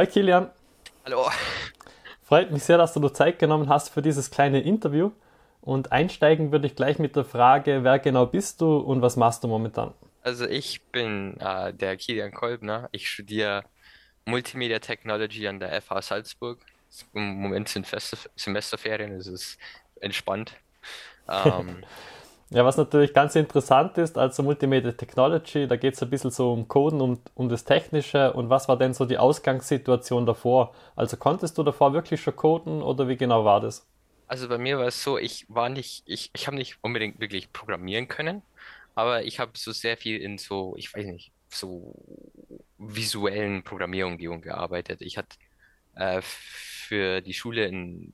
Hi Kilian. Hallo. Freut mich sehr, dass du dir Zeit genommen hast für dieses kleine Interview. Und einsteigen würde ich gleich mit der Frage, wer genau bist du und was machst du momentan? Also ich bin äh, der Kilian Kolbner. Ich studiere Multimedia Technology an der FH Salzburg. Im Moment sind feste Semesterferien, es ist entspannt. Ähm, ja, was natürlich ganz interessant ist, also Multimedia Technology, da geht es ein bisschen so um Coden, um, um das Technische und was war denn so die Ausgangssituation davor? Also konntest du davor wirklich schon coden oder wie genau war das? Also bei mir war es so, ich war nicht, ich, ich habe nicht unbedingt wirklich programmieren können, aber ich habe so sehr viel in so, ich weiß nicht, so visuellen Programmierumgebungen gearbeitet. Ich hatte äh, für die Schule in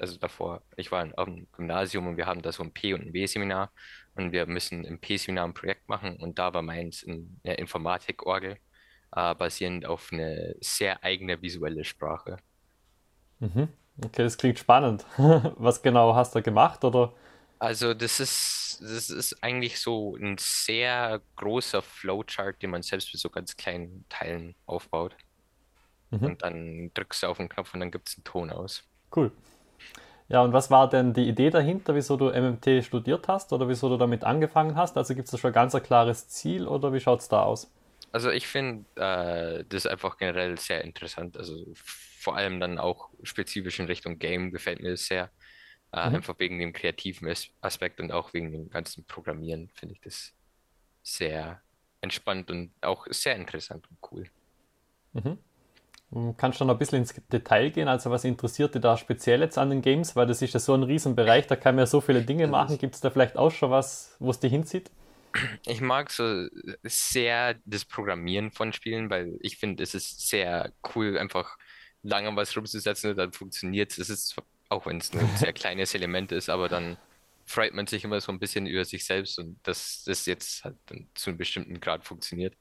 also davor, ich war auf dem Gymnasium und wir haben da so ein P- und ein W-Seminar und wir müssen im P-Seminar ein Projekt machen und da war meins in der Informatik-Orgel, äh, basierend auf eine sehr eigene visuelle Sprache. Mhm. Okay, das klingt spannend. Was genau hast du gemacht oder? Also das ist, das ist eigentlich so ein sehr großer Flowchart, den man selbst mit so ganz kleinen Teilen aufbaut. Mhm. Und dann drückst du auf den Knopf und dann gibt es einen Ton aus. Cool. Ja, und was war denn die Idee dahinter, wieso du MMT studiert hast oder wieso du damit angefangen hast? Also gibt es da schon ganz ein klares Ziel oder wie schaut es da aus? Also ich finde äh, das einfach generell sehr interessant. Also vor allem dann auch spezifisch in Richtung Game gefällt mir das sehr. Äh, mhm. Einfach wegen dem kreativen Aspekt und auch wegen dem ganzen Programmieren finde ich das sehr entspannt und auch sehr interessant und cool. Mhm. Kannst du noch ein bisschen ins Detail gehen? Also was interessiert dich da speziell jetzt an den Games? Weil das ist ja so ein Riesenbereich, da kann man ja so viele Dinge machen. Gibt es da vielleicht auch schon was, wo es dich hinzieht? Ich mag so sehr das Programmieren von Spielen, weil ich finde, es ist sehr cool, einfach lange was rumzusetzen und dann funktioniert es. Es ist, auch wenn es ein sehr kleines Element ist, aber dann freut man sich immer so ein bisschen über sich selbst und dass das jetzt halt zu einem bestimmten Grad funktioniert.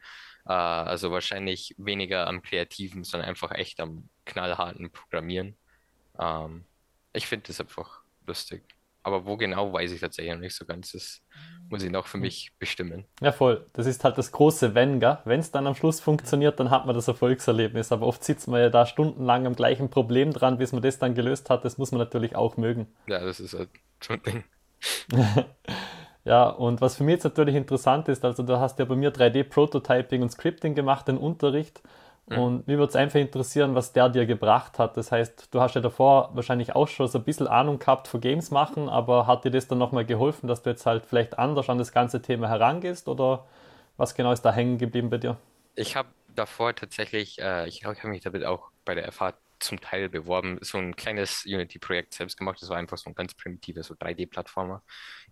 Äh, also wahrscheinlich weniger am Kreativen, sondern einfach echt am knallharten Programmieren. Ähm, ich finde das einfach lustig. Aber wo genau, weiß ich tatsächlich noch nicht so ganz. Das muss ich noch für mich bestimmen. Ja, voll. Das ist halt das große Wenn, gell? Wenn es dann am Schluss funktioniert, dann hat man das Erfolgserlebnis. Aber oft sitzt man ja da stundenlang am gleichen Problem dran, bis man das dann gelöst hat. Das muss man natürlich auch mögen. Ja, das ist halt schon ein Ding. Ja, und was für mich jetzt natürlich interessant ist, also du hast ja bei mir 3D-Prototyping und Scripting gemacht, den Unterricht. Mhm. Und mir würde es einfach interessieren, was der dir gebracht hat. Das heißt, du hast ja davor wahrscheinlich auch schon so ein bisschen Ahnung gehabt von Games machen, aber hat dir das dann nochmal geholfen, dass du jetzt halt vielleicht anders an das ganze Thema herangehst oder was genau ist da hängen geblieben bei dir? Ich habe davor tatsächlich, äh, ich glaube, ich habe mich damit auch bei der FH zum Teil beworben, so ein kleines Unity-Projekt selbst gemacht. Das war einfach so ein ganz primitiver, so 3D-Plattformer.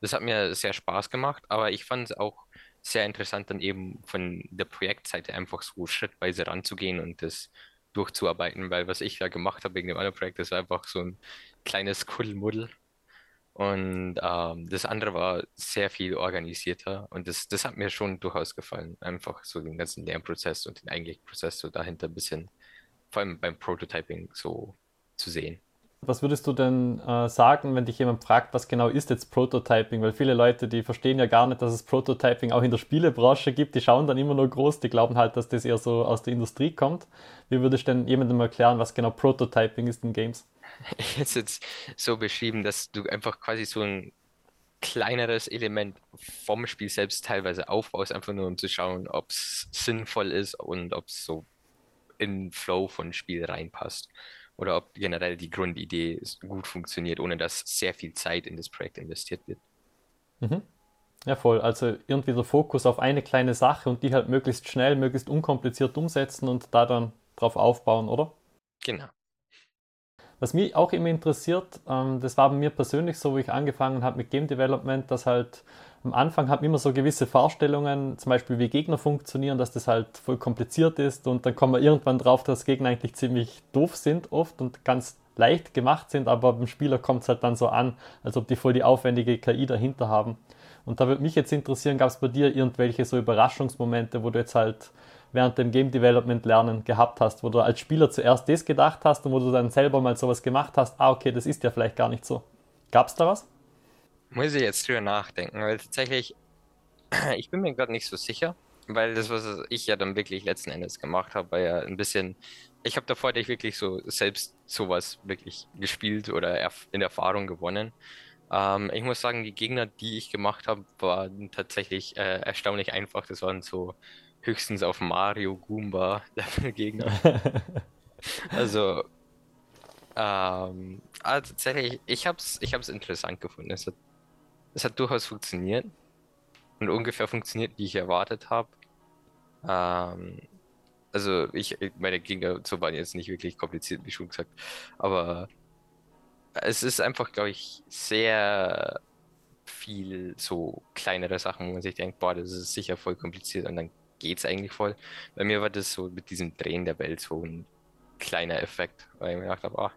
Das hat mir sehr Spaß gemacht, aber ich fand es auch sehr interessant, dann eben von der Projektseite einfach so schrittweise ranzugehen und das durchzuarbeiten, weil was ich da gemacht habe wegen dem anderen Projekt, das war einfach so ein kleines Kuddelmuddel. Und ähm, das andere war sehr viel organisierter und das, das hat mir schon durchaus gefallen. Einfach so den ganzen Lernprozess und den eigentlichen Prozess so dahinter ein bisschen vor allem beim Prototyping so zu sehen. Was würdest du denn äh, sagen, wenn dich jemand fragt, was genau ist jetzt Prototyping? Weil viele Leute, die verstehen ja gar nicht, dass es Prototyping auch in der Spielebranche gibt. Die schauen dann immer nur groß, die glauben halt, dass das eher so aus der Industrie kommt. Wie würdest du denn jemandem erklären, was genau Prototyping ist in Games? Jetzt jetzt so beschrieben, dass du einfach quasi so ein kleineres Element vom Spiel selbst teilweise aufbaust, einfach nur um zu schauen, ob es sinnvoll ist und ob es so in Flow von Spiel reinpasst. Oder ob generell die Grundidee gut funktioniert, ohne dass sehr viel Zeit in das Projekt investiert wird. Mhm. Ja, voll. Also irgendwie der Fokus auf eine kleine Sache und die halt möglichst schnell, möglichst unkompliziert umsetzen und da dann drauf aufbauen, oder? Genau. Was mich auch immer interessiert, ähm, das war bei mir persönlich so, wo ich angefangen habe mit Game Development, dass halt am Anfang hat man immer so gewisse Vorstellungen, zum Beispiel wie Gegner funktionieren, dass das halt voll kompliziert ist und dann kommen wir irgendwann drauf, dass Gegner eigentlich ziemlich doof sind oft und ganz leicht gemacht sind, aber beim Spieler kommt es halt dann so an, als ob die voll die aufwendige KI dahinter haben. Und da würde mich jetzt interessieren, gab es bei dir irgendwelche so Überraschungsmomente, wo du jetzt halt während dem Game Development Lernen gehabt hast, wo du als Spieler zuerst das gedacht hast und wo du dann selber mal sowas gemacht hast, ah okay, das ist ja vielleicht gar nicht so. Gab es da was? Muss ich jetzt drüber nachdenken, weil tatsächlich, ich bin mir gerade nicht so sicher, weil das, was ich ja dann wirklich letzten Endes gemacht habe, war ja ein bisschen, ich habe davor nicht wirklich so selbst sowas wirklich gespielt oder in Erfahrung gewonnen. Ähm, ich muss sagen, die Gegner, die ich gemacht habe, waren tatsächlich äh, erstaunlich einfach. Das waren so höchstens auf Mario, Goomba Level Gegner. Also, ähm, ah, tatsächlich, ich habe es ich hab's interessant gefunden. Es hat, es hat durchaus funktioniert und ungefähr funktioniert, wie ich erwartet habe. Ähm, also ich, meine Gegner so waren jetzt nicht wirklich kompliziert, wie schon gesagt, aber es ist einfach, glaube ich, sehr viel so kleinere Sachen, wo man sich denkt, boah, das ist sicher voll kompliziert und dann geht's eigentlich voll. Bei mir war das so mit diesem Drehen der Welt so ein kleiner Effekt, weil ich mir gedacht habe, ah,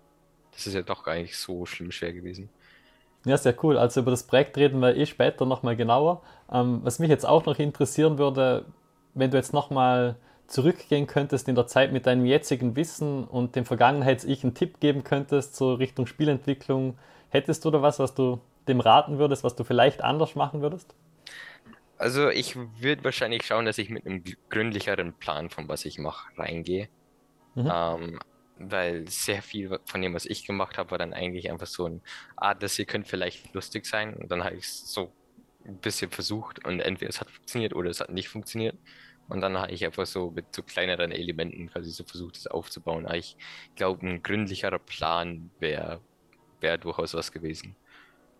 das ist ja doch gar nicht so schlimm schwer gewesen. Ja, sehr cool. Also über das Projekt reden wir eh später nochmal genauer. Ähm, was mich jetzt auch noch interessieren würde, wenn du jetzt nochmal zurückgehen könntest in der Zeit mit deinem jetzigen Wissen und dem Vergangenheits-Ich einen Tipp geben könntest, so Richtung Spielentwicklung, hättest du da was, was du dem raten würdest, was du vielleicht anders machen würdest? Also ich würde wahrscheinlich schauen, dass ich mit einem gründlicheren Plan von was ich mache reingehe. Mhm. Ähm, weil sehr viel von dem, was ich gemacht habe, war dann eigentlich einfach so ein, ah, das hier könnte vielleicht lustig sein. Und dann habe ich es so ein bisschen versucht und entweder es hat funktioniert oder es hat nicht funktioniert. Und dann habe ich einfach so mit so kleineren Elementen quasi so versucht, das aufzubauen. Aber ich glaube, ein gründlicherer Plan wäre wär durchaus was gewesen.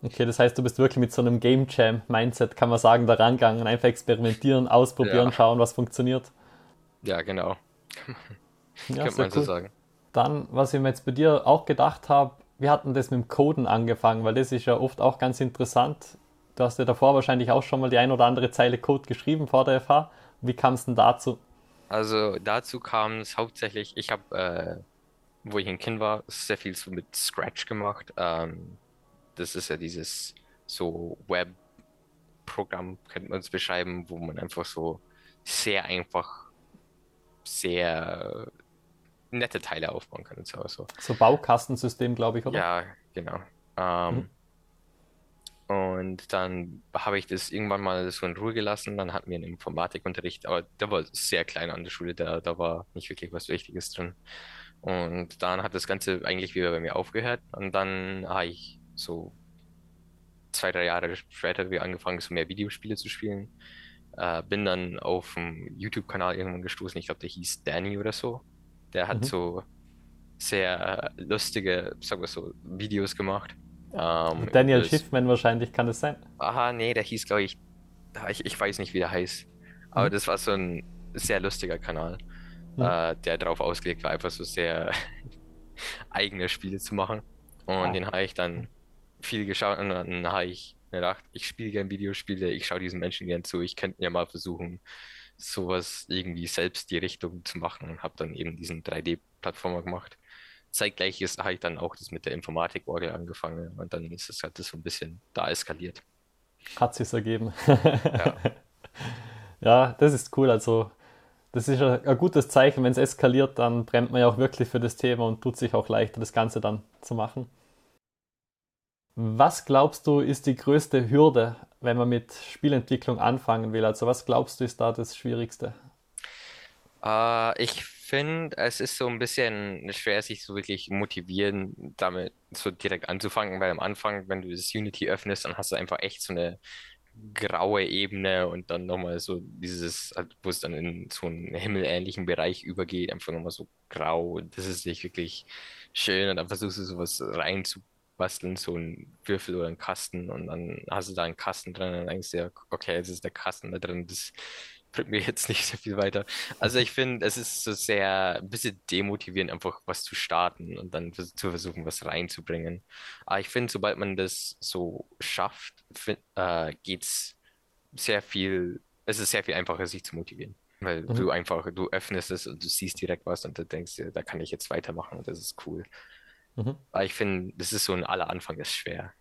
Okay, das heißt, du bist wirklich mit so einem Game Jam Mindset, kann man sagen, da rangegangen, einfach experimentieren, ausprobieren, Ja, schauen, was funktioniert. ja, genau. Ja, sehr man so cool. sagen. Dann, was ich mir jetzt bei dir auch gedacht habe, wir hatten das mit dem Coden angefangen, weil das ist ja oft auch ganz interessant. Du hast ja davor wahrscheinlich auch schon mal die ein oder andere Zeile Code geschrieben vor der FH. Wie kam es denn dazu? Also dazu kam es hauptsächlich, ich habe, äh, wo ich ein Kind war, sehr viel so mit Scratch gemacht. Ähm, das ist ja dieses so Web-Programm, könnte man es beschreiben, wo man einfach so sehr einfach, sehr nette Teile aufbauen kann und so. so. So Baukastensystem, glaube ich, oder? Ja, genau. Mhm. Ähm, und dann habe ich das irgendwann mal so in Ruhe gelassen. Dann hatten wir einen Informatikunterricht, aber der war sehr klein an der Schule, da, da war nicht wirklich was Wichtiges drin. Und dann hat das Ganze eigentlich wieder bei mir aufgehört. Und dann habe ich so zwei, drei Jahre später wieder angefangen, so mehr Videospiele zu spielen. Äh, bin dann auf einen YouTube-Kanal irgendwann gestoßen. Ich glaube, der hieß Danny oder so. Der hat Mhm. so sehr lustige, sagen wir so, Videos gemacht. Ähm, Daniel das, Schiffman wahrscheinlich, kann es sein? aha, nee, der hieß, glaube ich, ah, ich, ich weiß nicht, wie der heißt. Aber Mhm. das war so ein sehr lustiger Kanal, Mhm. äh, der darauf ausgelegt war, einfach so sehr eigene Spiele zu machen. Und Ah. den habe ich dann viel geschaut und dann habe ich mir gedacht, ich spiele gern Videospiele, ich schaue diesen Menschen gern zu, ich könnte ja mal versuchen, sowas irgendwie selbst die Richtung zu machen und habe dann eben diesen 3D-Plattformer gemacht. Zeitgleich ist, habe ich dann auch das mit der Informatik-Orgel angefangen und dann ist es halt das so ein bisschen da eskaliert. Hat sich's ergeben. Ja, Ja, das ist cool. Also, das ist ein, ein gutes Zeichen. Wenn es eskaliert, dann brennt man ja auch wirklich für das Thema und tut sich auch leichter, das Ganze dann zu machen. Was glaubst du, ist die größte Hürde, wenn man mit Spielentwicklung anfangen will? Also, was glaubst du, ist da das Schwierigste? Äh, ich finde, es ist so ein bisschen schwer, sich so wirklich motivieren, damit so direkt anzufangen, weil am Anfang, wenn du das Unity öffnest, dann hast du einfach echt so eine graue Ebene und dann nochmal so dieses, wo es dann in so einen himmelähnlichen Bereich übergeht, einfach nochmal so grau das ist nicht wirklich schön und dann versuchst du sowas reinzubasteln, so einen Würfel oder einen Kasten und dann hast du da einen Kasten drin und dann denkst du ja, okay, jetzt ist der Kasten da drin, das bringt mir jetzt nicht so viel weiter. Also ich finde, es ist so sehr ein bisschen demotivierend, einfach was zu starten und dann zu versuchen, was reinzubringen. Aber ich finde, sobald man das so schafft, fin- äh, geht's sehr viel, es ist sehr viel einfacher, sich zu motivieren. Weil Mhm. du einfach, du öffnest es und du siehst direkt was und du denkst dir, da kann ich jetzt weitermachen und das ist cool. Mhm. Aber ich finde, das ist so ein aller Anfang ist schwer.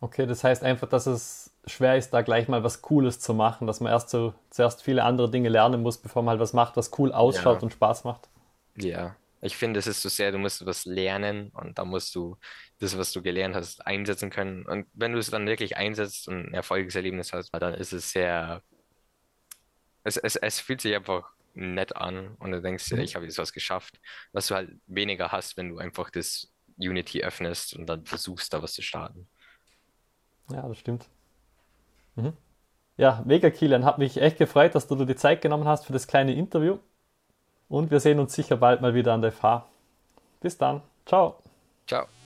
Okay, das heißt einfach, dass es schwer ist, da gleich mal was Cooles zu machen, dass man erst so zuerst viele andere Dinge lernen muss, bevor man halt was macht, was cool ausschaut Ja. und Spaß macht. Ja, ich finde, es ist so sehr, du musst was lernen und da musst du das, was du gelernt hast, einsetzen können. Und wenn du es dann wirklich einsetzt und ein Erfolgserlebnis hast, dann ist es sehr, es, es, es fühlt sich einfach nett an und du denkst dir, Mhm. ich habe jetzt was geschafft, was du halt weniger hast, wenn du einfach das Unity öffnest und dann versuchst, da was zu starten. Ja, das stimmt. Mhm. Ja, mega Kilian, hat mich echt gefreut, dass du dir die Zeit genommen hast für das kleine Interview und wir sehen uns sicher bald mal wieder an der FH. Bis dann. Ciao. Ciao.